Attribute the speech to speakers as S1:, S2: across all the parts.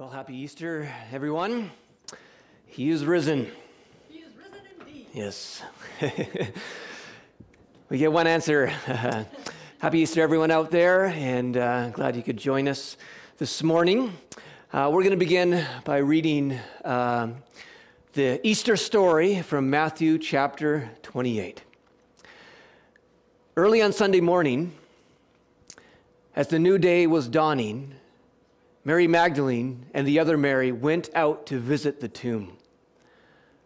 S1: Well, happy Easter, everyone. He is risen.
S2: He is risen indeed.
S1: Yes. we get one answer. happy Easter, everyone out there, and uh, glad you could join us this morning. Uh, we're going to begin by reading uh, the Easter story from Matthew chapter 28. Early on Sunday morning, as the new day was dawning, Mary Magdalene and the other Mary went out to visit the tomb.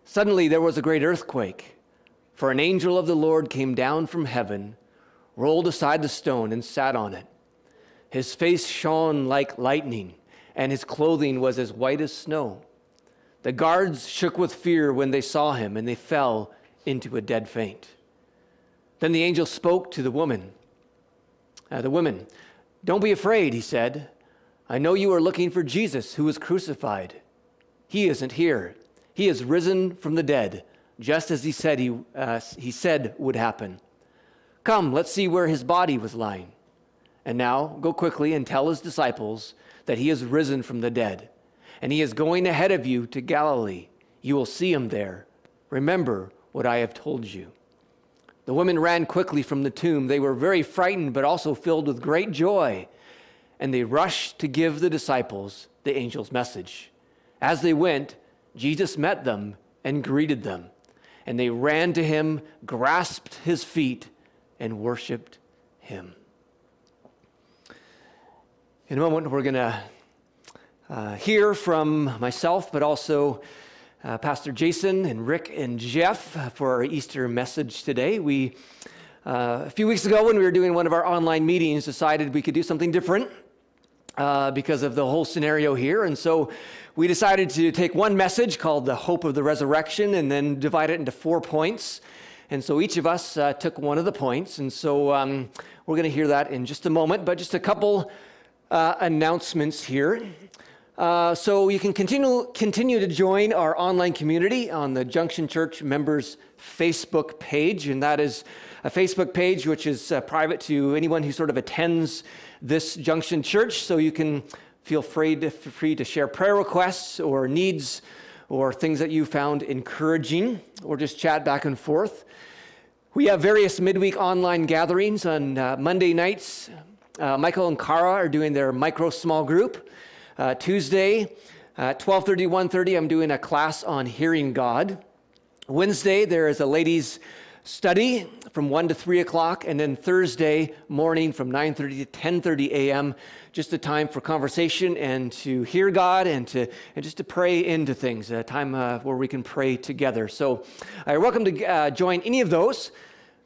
S1: Suddenly there was a great earthquake, for an angel of the Lord came down from heaven, rolled aside the stone, and sat on it. His face shone like lightning, and his clothing was as white as snow. The guards shook with fear when they saw him, and they fell into a dead faint. Then the angel spoke to the woman. Uh, the women, don't be afraid, he said. I know you are looking for Jesus who was crucified. He isn't here. He is risen from the dead, just as he said he, uh, he said would happen. Come, let's see where his body was lying. And now go quickly and tell his disciples that he is risen from the dead, and he is going ahead of you to Galilee. You will see him there. Remember what I have told you. The women ran quickly from the tomb. They were very frightened, but also filled with great joy and they rushed to give the disciples the angel's message. As they went, Jesus met them and greeted them, and they ran to him, grasped his feet, and worshiped him. In a moment, we're going to uh, hear from myself, but also uh, Pastor Jason and Rick and Jeff for our Easter message today. We, uh, a few weeks ago, when we were doing one of our online meetings, decided we could do something different uh, because of the whole scenario here. And so we decided to take one message called the hope of the resurrection and then divide it into four points. And so each of us uh, took one of the points. And so um, we're going to hear that in just a moment, but just a couple uh, announcements here. Uh, so you can continue, continue to join our online community on the Junction Church members Facebook page, and that is a Facebook page which is uh, private to anyone who sort of attends this Junction Church, so you can feel free to, free to share prayer requests or needs or things that you found encouraging or just chat back and forth. We have various midweek online gatherings on uh, Monday nights. Uh, Michael and Kara are doing their micro small group. Uh, Tuesday, at 12:30, 1:30, I'm doing a class on hearing God. Wednesday, there is a ladies' study from 1 to 3 o'clock, and then Thursday morning from 9.30 to 10.30 a.m., just a time for conversation and to hear God and, to, and just to pray into things, a time uh, where we can pray together. So you're welcome to uh, join any of those.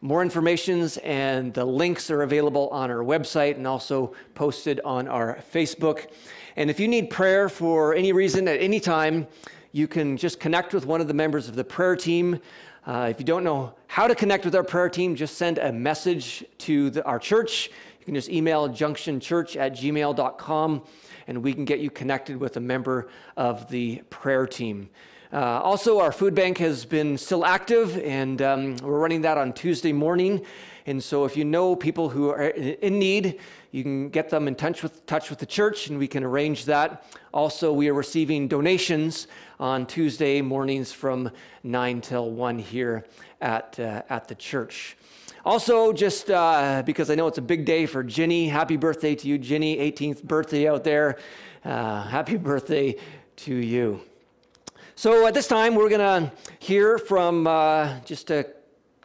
S1: More informations and the links are available on our website and also posted on our Facebook. And if you need prayer for any reason at any time, you can just connect with one of the members of the prayer team. Uh, if you don't know how to connect with our prayer team, just send a message to the, our church. You can just email junctionchurch at gmail.com and we can get you connected with a member of the prayer team. Uh, also, our food bank has been still active, and um, we're running that on Tuesday morning. And so, if you know people who are in need, you can get them in touch with, touch with the church, and we can arrange that. Also, we are receiving donations on Tuesday mornings from 9 till 1 here at, uh, at the church. Also, just uh, because I know it's a big day for Ginny, happy birthday to you, Ginny, 18th birthday out there. Uh, happy birthday to you. So, at this time, we're going to hear from uh, just a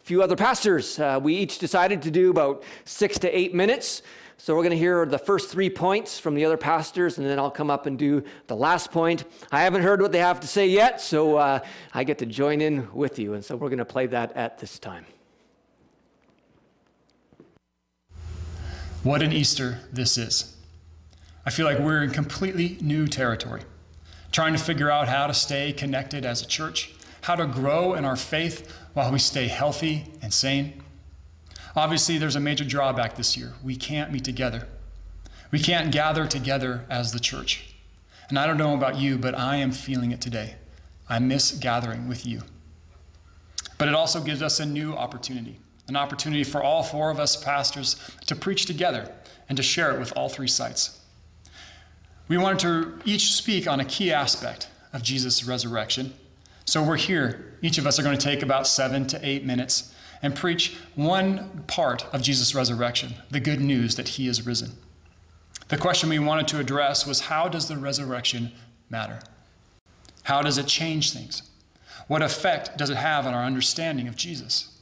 S1: few other pastors. Uh, we each decided to do about six to eight minutes. So we're going to hear the first three points from the other pastors, and then I'll come up and do the last point. I haven't heard what they have to say yet, so uh, I get to join in with you. And so we're going to play that at this time.
S3: What an Easter this is. I feel like we're in completely new territory, trying to figure out how to stay connected as a church, how to grow in our faith while we stay healthy and sane. Obviously, there's a major drawback this year. We can't meet together. We can't gather together as the church. And I don't know about you, but I am feeling it today. I miss gathering with you. But it also gives us a new opportunity an opportunity for all four of us pastors to preach together and to share it with all three sites. we wanted to each speak on a key aspect of Jesus' resurrection. So we're here. Each of us are going to take about seven to eight minutes and preach one part of Jesus' resurrection the good news that he is risen. The question we wanted to address was how does the resurrection matter? How does it change things? What effect does it have on our understanding of Jesus?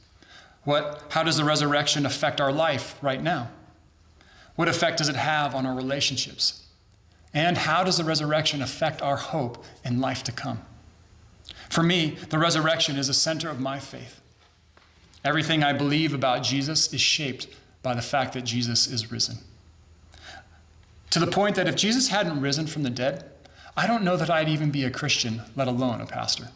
S3: What, how does the resurrection affect our life right now? What effect does it have on our relationships? And how does the resurrection affect our hope in life to come? For me, the resurrection is the center of my faith. Everything I believe about Jesus is shaped by the fact that Jesus is risen. To the point that if Jesus hadn't risen from the dead, I don't know that I'd even be a Christian, let alone a pastor.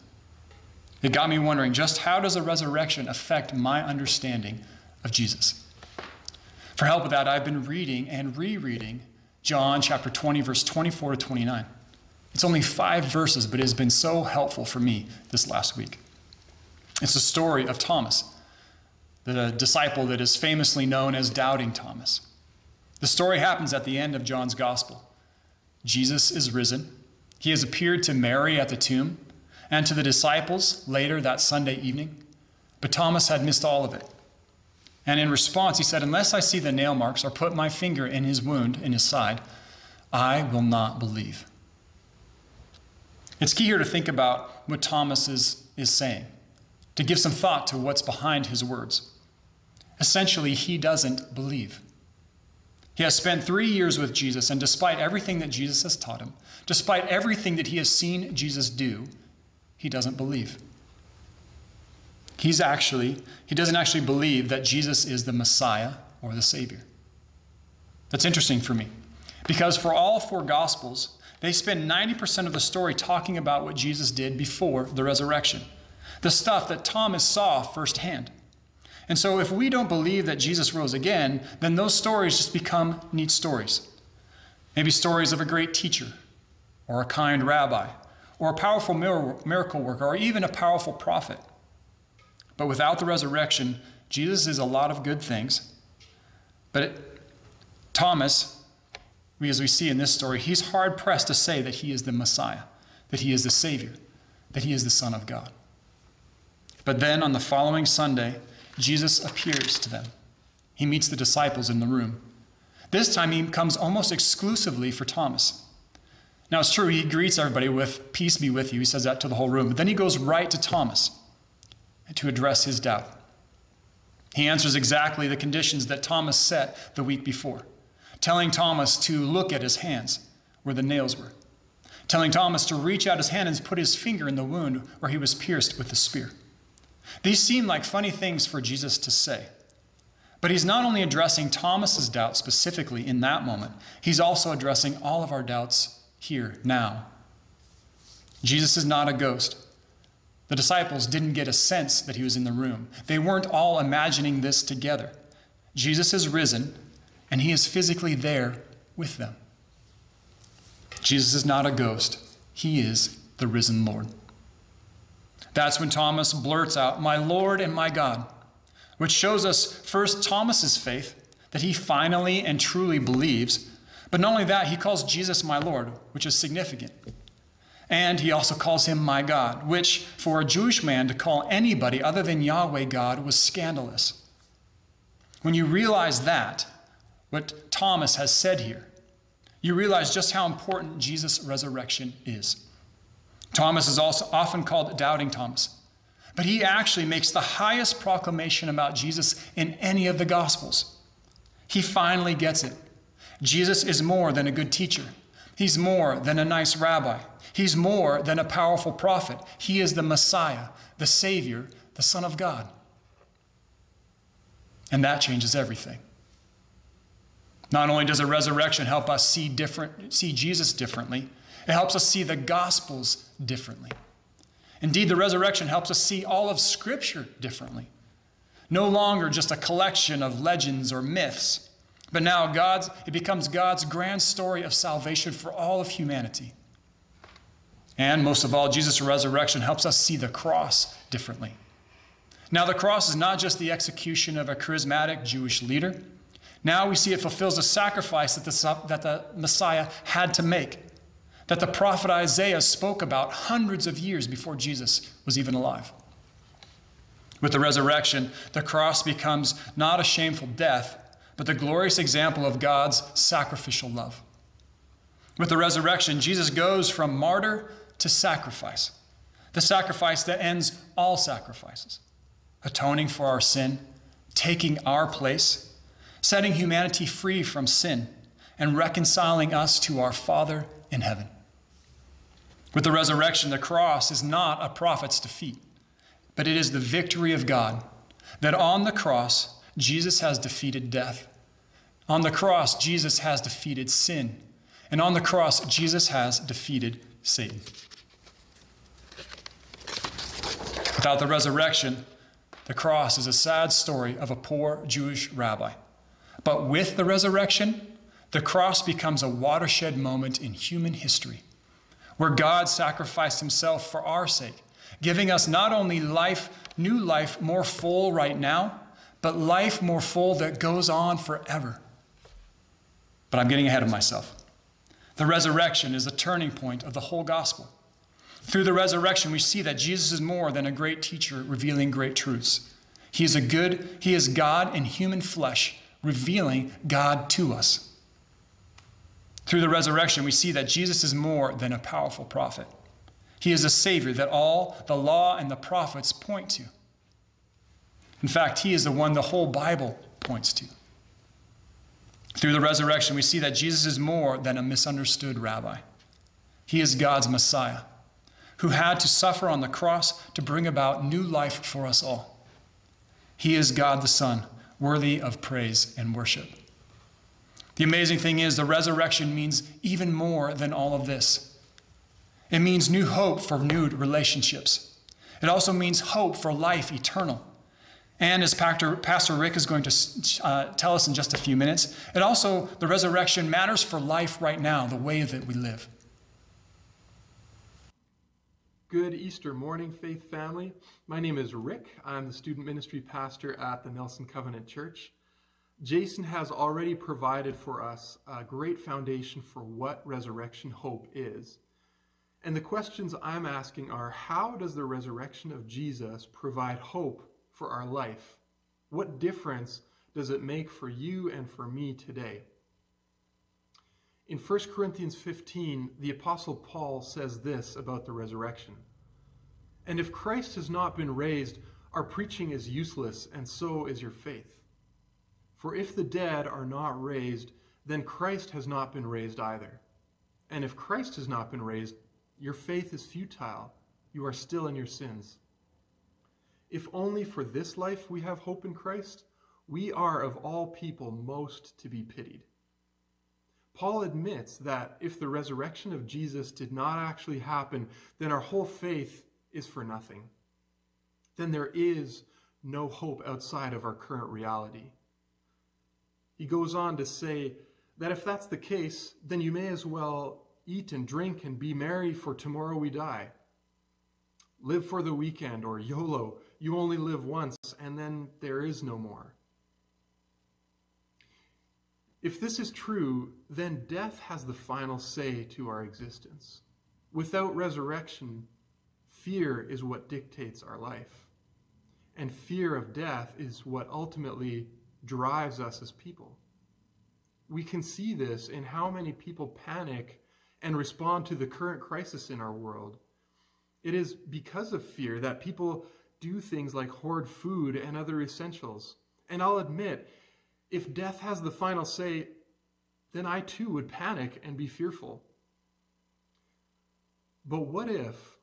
S3: It got me wondering just how does the resurrection affect my understanding of Jesus? For help with that, I've been reading and rereading John chapter 20, verse 24 to 29. It's only five verses, but it has been so helpful for me this last week. It's the story of Thomas, the disciple that is famously known as Doubting Thomas. The story happens at the end of John's gospel. Jesus is risen. He has appeared to Mary at the tomb and to the disciples later that Sunday evening, but Thomas had missed all of it. And in response, he said, Unless I see the nail marks or put my finger in his wound in his side, I will not believe. It's key here to think about what Thomas is, is saying, to give some thought to what's behind his words. Essentially, he doesn't believe. He has spent three years with Jesus, and despite everything that Jesus has taught him, despite everything that he has seen Jesus do, he doesn't believe. He's actually, he doesn't actually believe that Jesus is the Messiah or the Savior. That's interesting for me because for all four Gospels, they spend 90% of the story talking about what Jesus did before the resurrection, the stuff that Thomas saw firsthand. And so, if we don't believe that Jesus rose again, then those stories just become neat stories. Maybe stories of a great teacher, or a kind rabbi, or a powerful miracle worker, or even a powerful prophet. But without the resurrection, Jesus is a lot of good things. But it, Thomas, as we see in this story, he's hard pressed to say that he is the Messiah, that he is the Savior, that he is the Son of God. But then on the following Sunday, Jesus appears to them. He meets the disciples in the room. This time he comes almost exclusively for Thomas. Now it's true, he greets everybody with, Peace be with you. He says that to the whole room. But then he goes right to Thomas to address his doubt. He answers exactly the conditions that Thomas set the week before, telling Thomas to look at his hands where the nails were, telling Thomas to reach out his hand and put his finger in the wound where he was pierced with the spear. These seem like funny things for Jesus to say. But he's not only addressing Thomas's doubt specifically in that moment, he's also addressing all of our doubts here, now. Jesus is not a ghost. The disciples didn't get a sense that he was in the room. They weren't all imagining this together. Jesus is risen, and he is physically there with them. Jesus is not a ghost, he is the risen Lord. That's when Thomas blurts out, My Lord and my God, which shows us first Thomas's faith, that he finally and truly believes. But not only that, he calls Jesus my Lord, which is significant. And he also calls him my God, which for a Jewish man to call anybody other than Yahweh God was scandalous. When you realize that, what Thomas has said here, you realize just how important Jesus' resurrection is. Thomas is also often called Doubting Thomas, but he actually makes the highest proclamation about Jesus in any of the Gospels. He finally gets it. Jesus is more than a good teacher, he's more than a nice rabbi. He's more than a powerful prophet. He is the Messiah, the Savior, the Son of God. And that changes everything. Not only does a resurrection help us see different see Jesus differently, it helps us see the gospels differently. Indeed, the resurrection helps us see all of scripture differently. No longer just a collection of legends or myths, but now God's it becomes God's grand story of salvation for all of humanity. And most of all, Jesus' resurrection helps us see the cross differently. Now, the cross is not just the execution of a charismatic Jewish leader, Now we see it fulfills a sacrifice that the, that the Messiah had to make, that the prophet Isaiah spoke about hundreds of years before Jesus was even alive. With the resurrection, the cross becomes not a shameful death, but the glorious example of God's sacrificial love. With the resurrection, Jesus goes from martyr to sacrifice, the sacrifice that ends all sacrifices, atoning for our sin, taking our place, setting humanity free from sin, and reconciling us to our Father in heaven. With the resurrection, the cross is not a prophet's defeat but it is the victory of God that on the cross, Jesus has defeated death. On the cross, Jesus has defeated sin. And on the cross, Jesus has defeated Satan. Without the resurrection, the cross is a sad story of a poor Jewish rabbi. But with the resurrection, the cross becomes a watershed moment in human history where God sacrificed himself for our sake giving us not only life, new life, more full right now, but life more full that goes on forever. But I'm getting ahead of myself. The resurrection is the turning point of the whole gospel. Through the resurrection, we see that Jesus is more than a great teacher revealing great truths. He is a good, he is God in human flesh, revealing God to us. Through the resurrection, we see that Jesus is more than a powerful prophet. He is a Savior that all the law and the prophets point to. In fact, He is the one the whole Bible points to. Through the resurrection, we see that Jesus is more than a misunderstood rabbi. He is God's Messiah, who had to suffer on the cross to bring about new life for us all. He is God the Son, worthy of praise and worship. The amazing thing is, the resurrection means even more than all of this. It means new hope for renewed relationships. It also means hope for life eternal. And as Pastor, Rick is going to uh, tell us in just a few minutes, it also, the resurrection matters for life right now, the way that we live.
S4: Good Easter morning, Faith family. My name is Rick. I'm the student ministry pastor at the Nelson Covenant Church. Jason has already provided for us a great foundation for what resurrection hope is. And the questions I'm asking are how does the resurrection of Jesus provide hope for our life? What difference does it make for you and for me today? In 1 Corinthians 15, the Apostle Paul says this about the resurrection And if Christ has not been raised, our preaching is useless, and so is your faith. For if the dead are not raised, then Christ has not been raised either. And if Christ has not been raised, your faith is futile. You are still in your sins. If only for this life we have hope in Christ, we are of all people most to be pitied. Paul admits that if the resurrection of Jesus did not actually happen, then our whole faith is for nothing. Then there is no hope outside of our current reality. He goes on to say that if that's the case, then you may as well eat and drink and be merry, for tomorrow we die. Live for the weekend, or YOLO, you only live once, and then there is no more. If this is true, then death has the final say to our existence. Without resurrection, fear is what dictates our life. And fear of death is what ultimately drives us as people. We can see this in how many people panic and respond to the current crisis in our world. It is because of fear that people do things like hoard food and other essentials. And I'll admit, if death has the final say, then I too would panic and be fearful. But what if,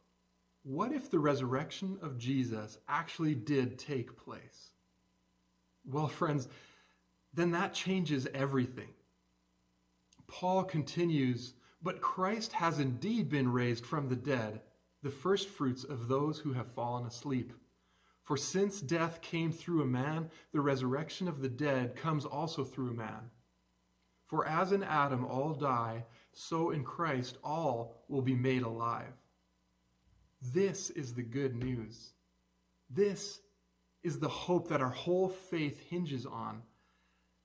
S4: what if the resurrection of Jesus actually did take place? Well, friends, then that changes everything. Paul continues but Christ has indeed been raised from the dead, the firstfruits of those who have fallen asleep. For since death came through a man, the resurrection of the dead comes also through man. For as in Adam all die, so in Christ all will be made alive. This is the good news. This is the hope that our whole faith hinges on.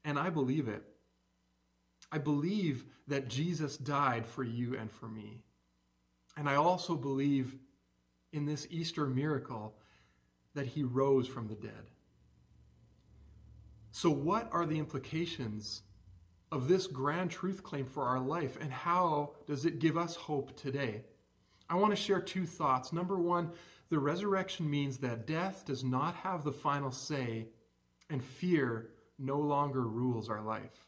S4: and I believe it. I believe that Jesus died for you and for me. And I also believe in this Easter miracle that he rose from the dead. So, what are the implications of this grand truth claim for our life, and how does it give us hope today? I want to share two thoughts. Number one, the resurrection means that death does not have the final say, and fear no longer rules our life.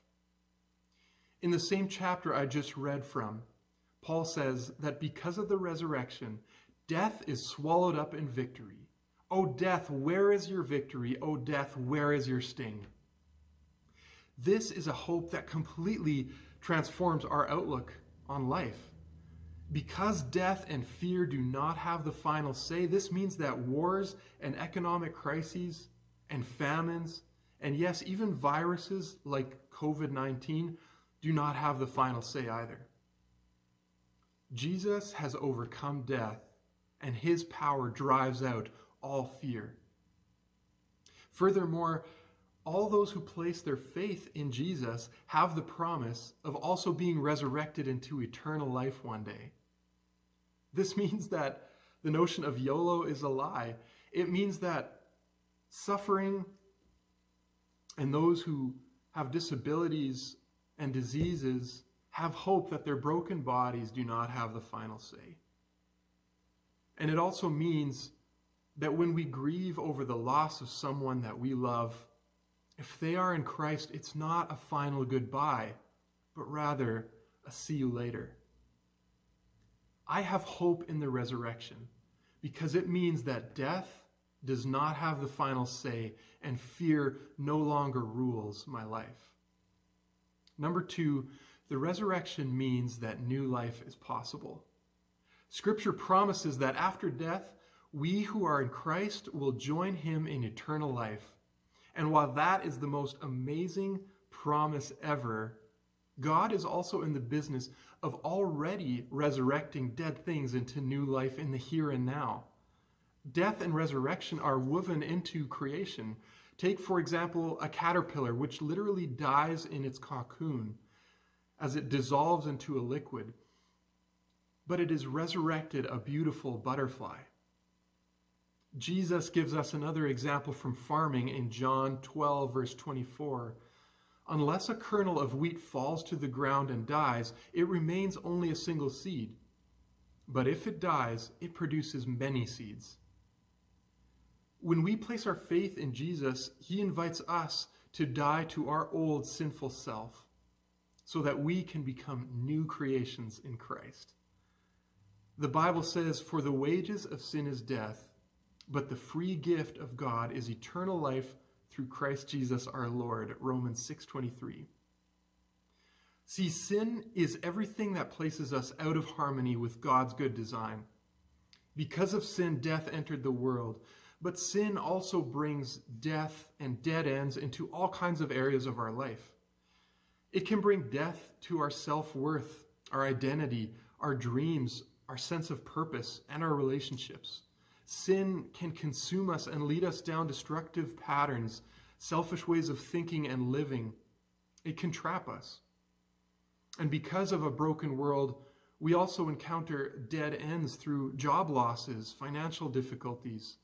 S4: In the same chapter I just read from, Paul says that because of the resurrection, death is swallowed up in victory. O death, where is your victory? O death, where is your sting? This is a hope that completely transforms our outlook on life. Because death and fear do not have the final say, this means that wars and economic crises and famines, and yes, even viruses like COVID 19, do not have the final say either. Jesus has overcome death, and his power drives out all fear. Furthermore, all those who place their faith in Jesus have the promise of also being resurrected into eternal life one day. This means that the notion of YOLO is a lie. It means that suffering and those who have disabilities and diseases have hope that their broken bodies do not have the final say. And it also means that when we grieve over the loss of someone that we love, if they are in Christ, it's not a final goodbye, but rather a see you later. I have hope in the resurrection because it means that death does not have the final say and fear no longer rules my life. Number two, the resurrection means that new life is possible. Scripture promises that after death, we who are in Christ will join him in eternal life. And while that is the most amazing promise ever, God is also in the business of already resurrecting dead things into new life in the here and now. Death and resurrection are woven into creation. Take, for example, a caterpillar, which literally dies in its cocoon as it dissolves into a liquid, but it is resurrected a beautiful butterfly. Jesus gives us another example from farming in John 12, verse 24. Unless a kernel of wheat falls to the ground and dies, it remains only a single seed. But if it dies, it produces many seeds. When we place our faith in Jesus, he invites us to die to our old sinful self so that we can become new creations in Christ. The Bible says, For the wages of sin is death but the free gift of God is eternal life through Christ Jesus our Lord. Romans 6:23. See, sin is everything that places us out of harmony with God's good design. Because of sin, death entered the world, but sin also brings death and dead ends into all kinds of areas of our life. It can bring death to our self worth, our identity, our dreams, our sense of purpose, and our relationships. Sin can consume us and lead us down destructive patterns, selfish ways of thinking and living. It can trap us. And because of a broken world, we also encounter dead ends through job losses, financial difficulties,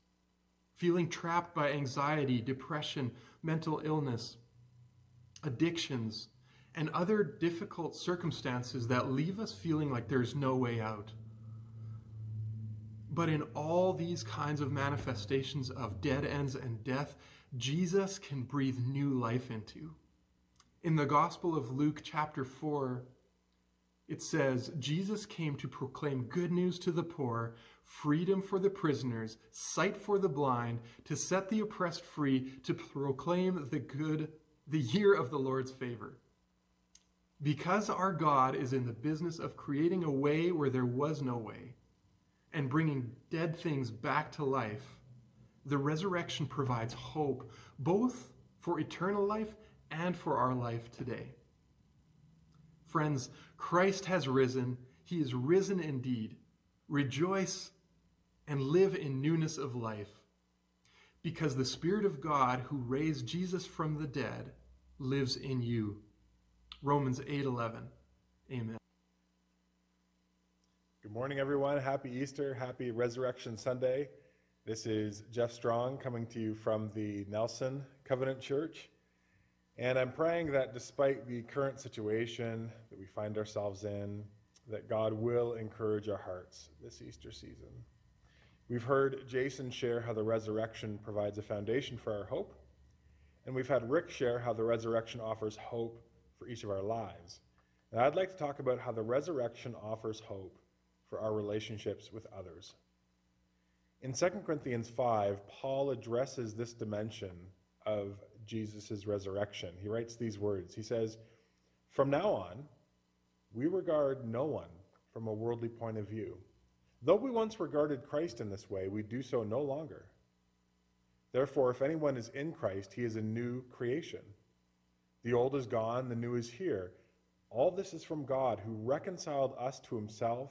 S4: feeling trapped by anxiety, depression, mental illness, addictions, and other difficult circumstances that leave us feeling like there's no way out. But in all these kinds of manifestations of dead ends and death, Jesus can breathe new life into. In the Gospel of Luke, chapter 4, it says, Jesus came to proclaim good news to the poor, freedom for the prisoners, sight for the blind, to set the oppressed free, to proclaim the good, the year of the Lord's favor. Because our God is in the business of creating a way where there was no way, and bringing dead things back to life, the resurrection provides hope both for eternal life and for our life today. Friends, Christ has risen. He is risen indeed. Rejoice and live in newness of life because the Spirit of God who raised Jesus from the dead lives in you. Romans 8:11. Amen.
S5: Good morning, everyone. Happy Easter. Happy Resurrection Sunday. This is Jeff Strong coming to you from the Nelson Covenant Church. And I'm praying that despite the current situation that we find ourselves in, that God will encourage our hearts this Easter season. We've heard Jason share how the resurrection provides a foundation for our hope. And we've had Rick share how the resurrection offers hope for each of our lives. And I'd like to talk about how the resurrection offers hope for our relationships with others. In 2 Corinthians 5, Paul addresses this dimension of Jesus' resurrection. He writes these words He says, From now on, we regard no one from a worldly point of view. Though we once regarded Christ in this way, we do so no longer. Therefore, if anyone is in Christ, he is a new creation. The old is gone, the new is here. All this is from God, who reconciled us to himself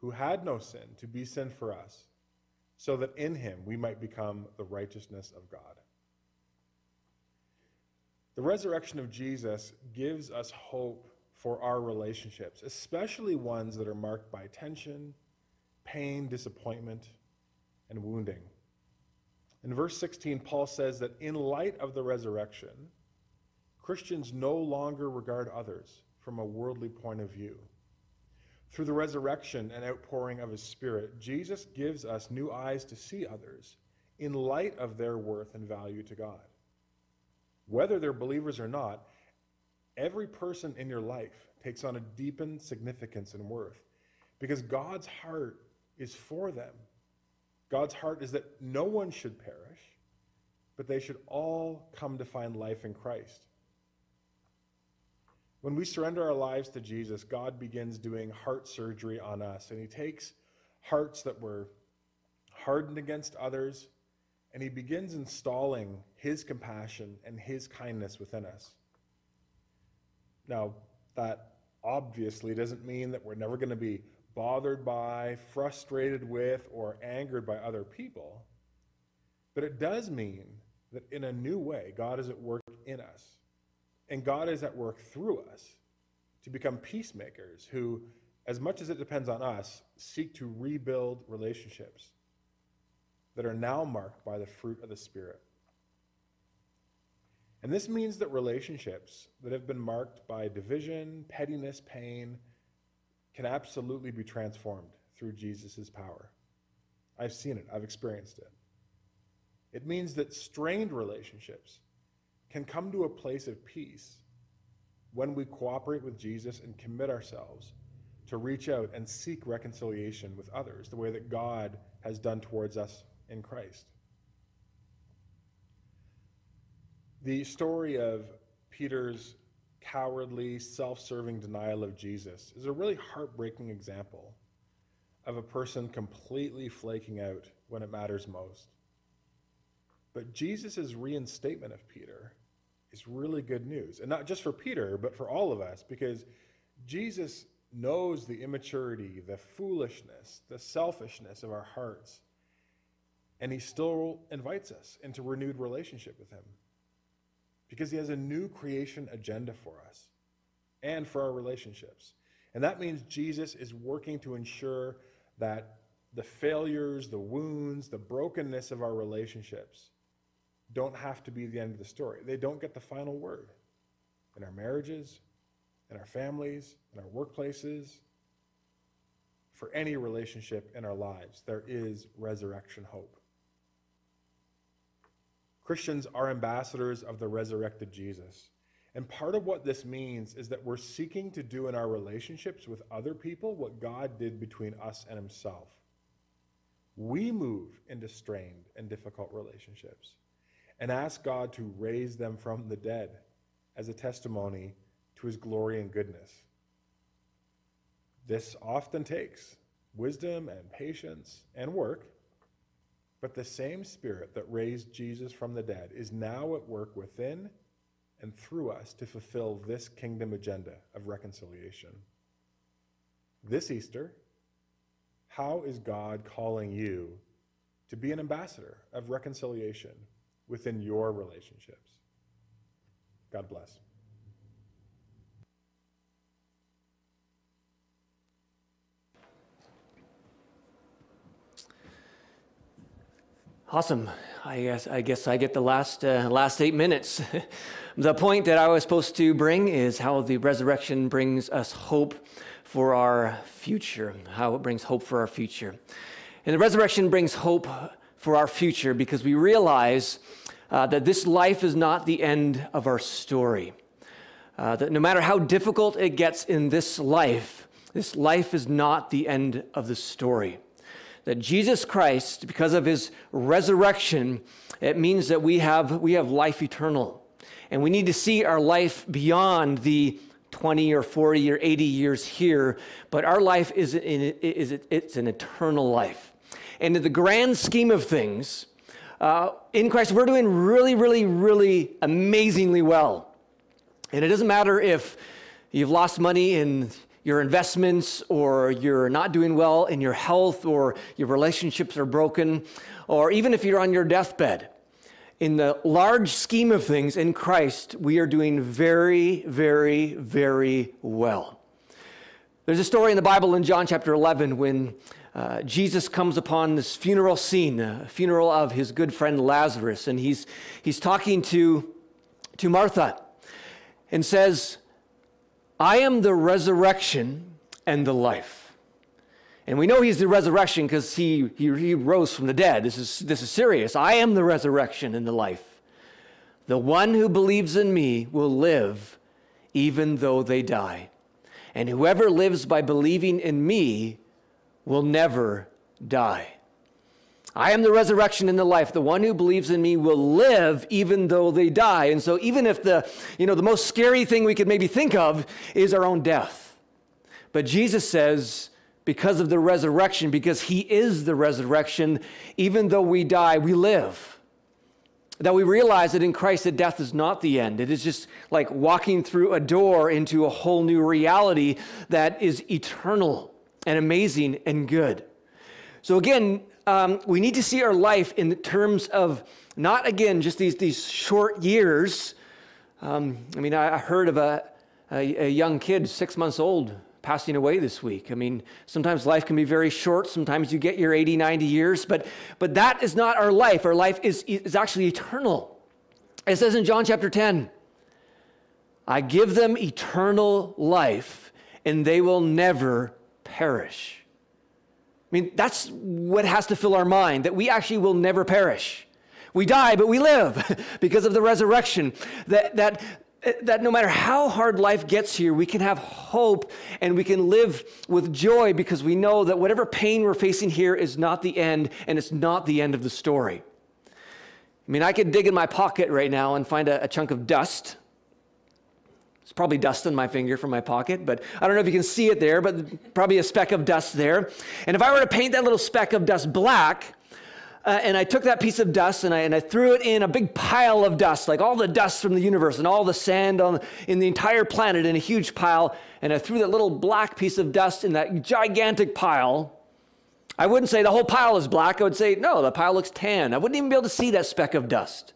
S5: who had no sin, to be sin for us, so that in him we might become the righteousness of God. The resurrection of Jesus gives us hope for our relationships, especially ones that are marked by tension, pain, disappointment, and wounding. In verse 16, Paul says that in light of the resurrection, Christians no longer regard others from a worldly point of view. Through the resurrection and outpouring of his Spirit, Jesus gives us new eyes to see others in light of their worth and value to God. Whether they're believers or not, every person in your life takes on a deepened significance and worth because God's heart is for them. God's heart is that no one should perish, but they should all come to find life in Christ. When we surrender our lives to Jesus, God begins doing heart surgery on us, and He takes hearts that were hardened against others, and He begins installing His compassion and His kindness within us. Now, that obviously doesn't mean that we're never going to be bothered by, frustrated with, or angered by other people. But it does mean that in a new way, God is at work in us. And God is at work through us to become peacemakers who, as much as it depends on us, seek to rebuild relationships that are now marked by the fruit of the Spirit. And this means that relationships that have been marked by division, pettiness, pain, can absolutely be transformed through Jesus' power. I've seen it, I've experienced it. It means that strained relationships can come to a place of peace when we cooperate with Jesus and commit ourselves to reach out and seek reconciliation with others the way that God has done towards us in Christ. The story of Peter's cowardly, self serving denial of Jesus is a really heartbreaking example of a person completely flaking out when it matters most. But Jesus' reinstatement of Peter is really good news. And not just for Peter, but for all of us, because Jesus knows the immaturity, the foolishness, the selfishness of our hearts. And he still invites us into renewed relationship with him because he has a new creation agenda for us and for our relationships. And that means Jesus is working to ensure that the failures, the wounds, the brokenness of our relationships don't have to be the end of the story. They don't get the final word in our marriages, in our families, in our workplaces, for any relationship in our lives. There is resurrection hope. Christians are ambassadors of the resurrected Jesus. And part of what this means is that we're seeking to do in our relationships with other people what God did between us and Himself. We move into strained and difficult relationships and ask God to raise them from the dead as a testimony to his glory and goodness. This often takes wisdom and patience and work, but the same Spirit that raised Jesus from the dead is now at work within and through us to fulfill this kingdom agenda of reconciliation. This Easter, how is God calling you to be an ambassador of reconciliation within your relationships? God bless.
S1: Awesome. I guess I, guess I get the last, uh, last eight minutes. the point that I was supposed to bring is how the resurrection brings us hope for our future, how it brings hope for our future. And the resurrection brings hope for our future because we realize uh, that this life is not the end of our story. Uh, that no matter how difficult it gets in this life, this life is not the end of the story that Jesus Christ, because of his resurrection, it means that we have, we have life eternal. And we need to see our life beyond the 20 or 40 or 80 years here, but our life is, in, is it's an eternal life. And in the grand scheme of things, uh, in Christ, we're doing really, really, really amazingly well. And it doesn't matter if you've lost money in your investments or you're not doing well in your health or your relationships are broken, or even if you're on your deathbed. In the large scheme of things in Christ, we are doing very, very, very well. There's a story in the Bible in John chapter 11 when uh, Jesus comes upon this funeral scene, a funeral of his good friend Lazarus, and he's, he's talking to, to Martha and says, I am the resurrection and the life. And we know he's the resurrection because he, he, he rose from the dead. This is, this is serious. I am the resurrection and the life. The one who believes in me will live even though they die. And whoever lives by believing in me will never die. I am the resurrection and the life. The one who believes in me will live even though they die. And so even if the, you know, the most scary thing we could maybe think of is our own death. But Jesus says, because of the resurrection, because he is the resurrection, even though we die, we live. That we realize that in Christ that death is not the end. It is just like walking through a door into a whole new reality that is eternal and amazing and good. So again, um, we need to see our life in terms of not, again, just these, these short years. Um, I mean, I, heard of a, a, a young kid, six months old, passing away this week. I mean, sometimes life can be very short. Sometimes you get your 80, 90 years, but, but that is not our life. Our life is, is actually eternal. It says in John chapter 10, I give them eternal life, and they will never perish. I mean, that's what has to fill our mind that we actually will never perish. We die, but we live because of the resurrection. That, that, that no matter how hard life gets here, we can have hope and we can live with joy because we know that whatever pain we're facing here is not the end and it's not the end of the story. I mean, I could dig in my pocket right now and find a, a chunk of dust it's probably dust on my finger from my pocket, but I don't know if you can see it there, but probably a speck of dust there. And if I were to paint that little speck of dust black, uh, and I took that piece of dust and I, and I threw it in a big pile of dust, like all the dust from the universe and all the sand on, in the entire planet in a huge pile, and I threw that little black piece of dust in that gigantic pile. I wouldn't say the whole pile is black. I would say, no, the pile looks tan. I wouldn't even be able to see that speck of dust.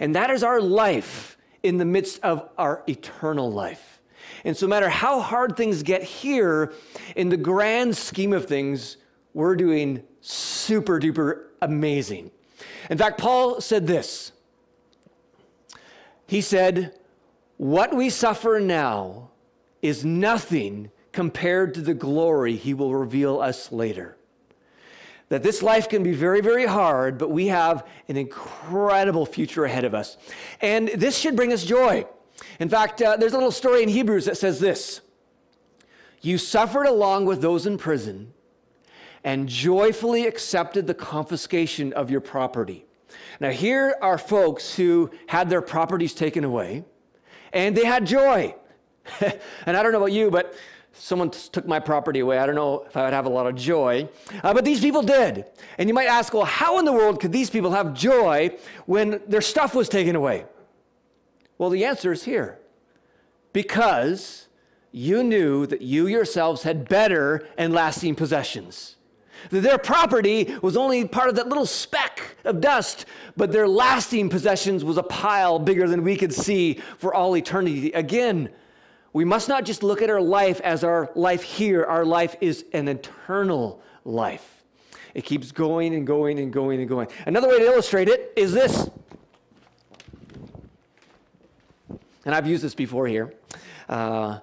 S1: And that is our life in the midst of our eternal life. And so, no matter how hard things get here, in the grand scheme of things, we're doing super duper amazing. In fact, Paul said this He said, What we suffer now is nothing compared to the glory he will reveal us later that this life can be very, very hard, but we have an incredible future ahead of us. And this should bring us joy. In fact, uh, there's a little story in Hebrews that says this You suffered along with those in prison and joyfully accepted the confiscation of your property. Now, here are folks who had their properties taken away, and they had joy. and I don't know about you, but someone took my property away. I don't know if I would have a lot of joy. Uh, but these people did. And you might ask, well, how in the world could these people have joy when their stuff was taken away? Well, the answer is here because you knew that you yourselves had better and lasting possessions. That their property was only part of that little speck of dust, but their lasting possessions was a pile bigger than we could see for all eternity. Again, we must not just look at our life as our life here, our life is an eternal life. It keeps going and going and going and going. Another way to illustrate it is this. And I've used this before here. Uh,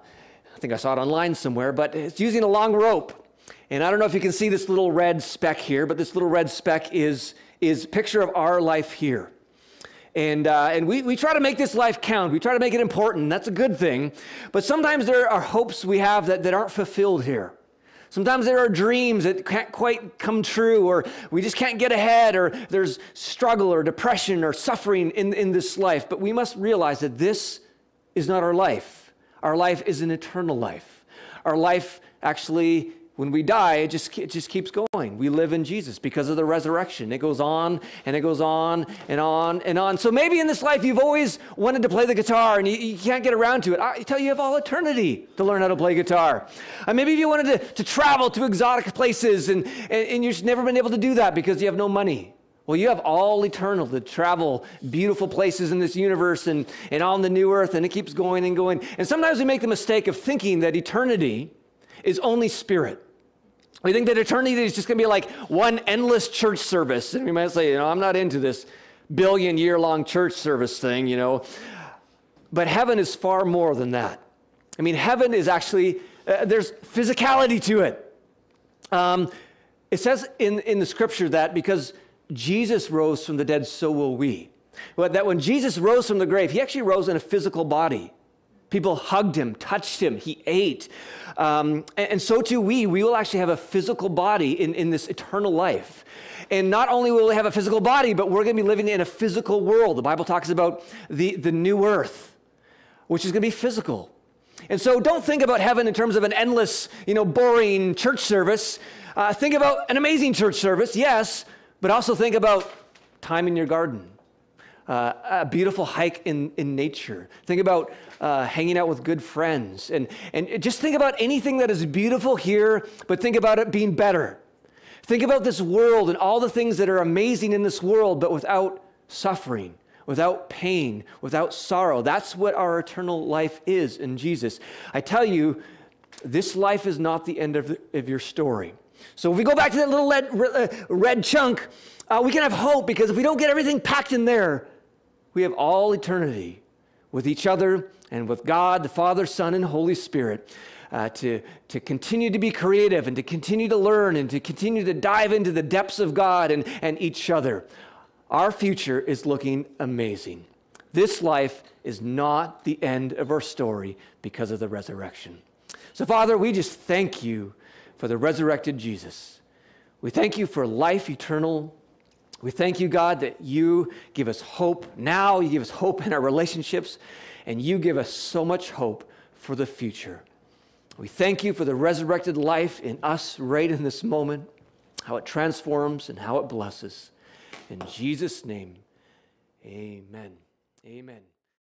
S1: I think I saw it online somewhere, but it's using a long rope. And I don't know if you can see this little red speck here, but this little red speck is is picture of our life here. And, uh, and we, we try to make this life count. We try to make it important. That's a good thing. But sometimes there are hopes we have that, that aren't fulfilled here. Sometimes there are dreams that can't quite come true, or we just can't get ahead, or there's struggle or depression or suffering in, in this life. But we must realize that this is not our life. Our life is an eternal life. Our life actually when we die, it just, it just keeps going. We live in Jesus because of the resurrection. It goes on and it goes on and on and on. So maybe in this life you've always wanted to play the guitar and you, you can't get around to it. I tell you, you have all eternity to learn how to play guitar. Uh, maybe you wanted to, to travel to exotic places and, and, and you've never been able to do that because you have no money. Well, you have all eternal to travel beautiful places in this universe and, and on the new earth, and it keeps going and going. And sometimes we make the mistake of thinking that eternity is only spirit. We think that eternity is just going to be like one endless church service. And we might say, you know, I'm not into this billion year long church service thing, you know. But heaven is far more than that. I mean, heaven is actually, uh, there's physicality to it. Um, it says in, in the scripture that because Jesus rose from the dead, so will we. But that when Jesus rose from the grave, he actually rose in a physical body. People hugged him, touched him, he ate. Um, and, and, so too we, we will actually have a physical body in, in this eternal life. And not only will we have a physical body, but we're going to be living in a physical world. The Bible talks about the, the new earth, which is going to be physical. And so don't think about heaven in terms of an endless, you know, boring church service. Uh, think about an amazing church service, yes, but also think about time in your garden uh, a beautiful hike in, in nature. Think about uh, hanging out with good friends. And, and just think about anything that is beautiful here, but think about it being better. Think about this world and all the things that are amazing in this world, but without suffering, without pain, without sorrow. That's what our eternal life is in Jesus. I tell you, this life is not the end of, the, of your story. So if we go back to that little red, uh, red chunk, uh, we can have hope because if we don't get everything packed in there, we have all eternity with each other and with God, the Father, Son, and Holy Spirit. Uh, to, to continue to be creative and to continue to learn and to continue to dive into the depths of God and, and each other. Our future is looking amazing. This life is not the end of our story because of the resurrection. So, Father, we just thank you for the resurrected Jesus. We thank you for life eternal we thank you, God, that you give us hope now, you give us hope in our relationships, and you give us so much hope for the future. We thank you for the resurrected life in us right in this moment, how it transforms and how it blesses. In Jesus' name, amen. Amen.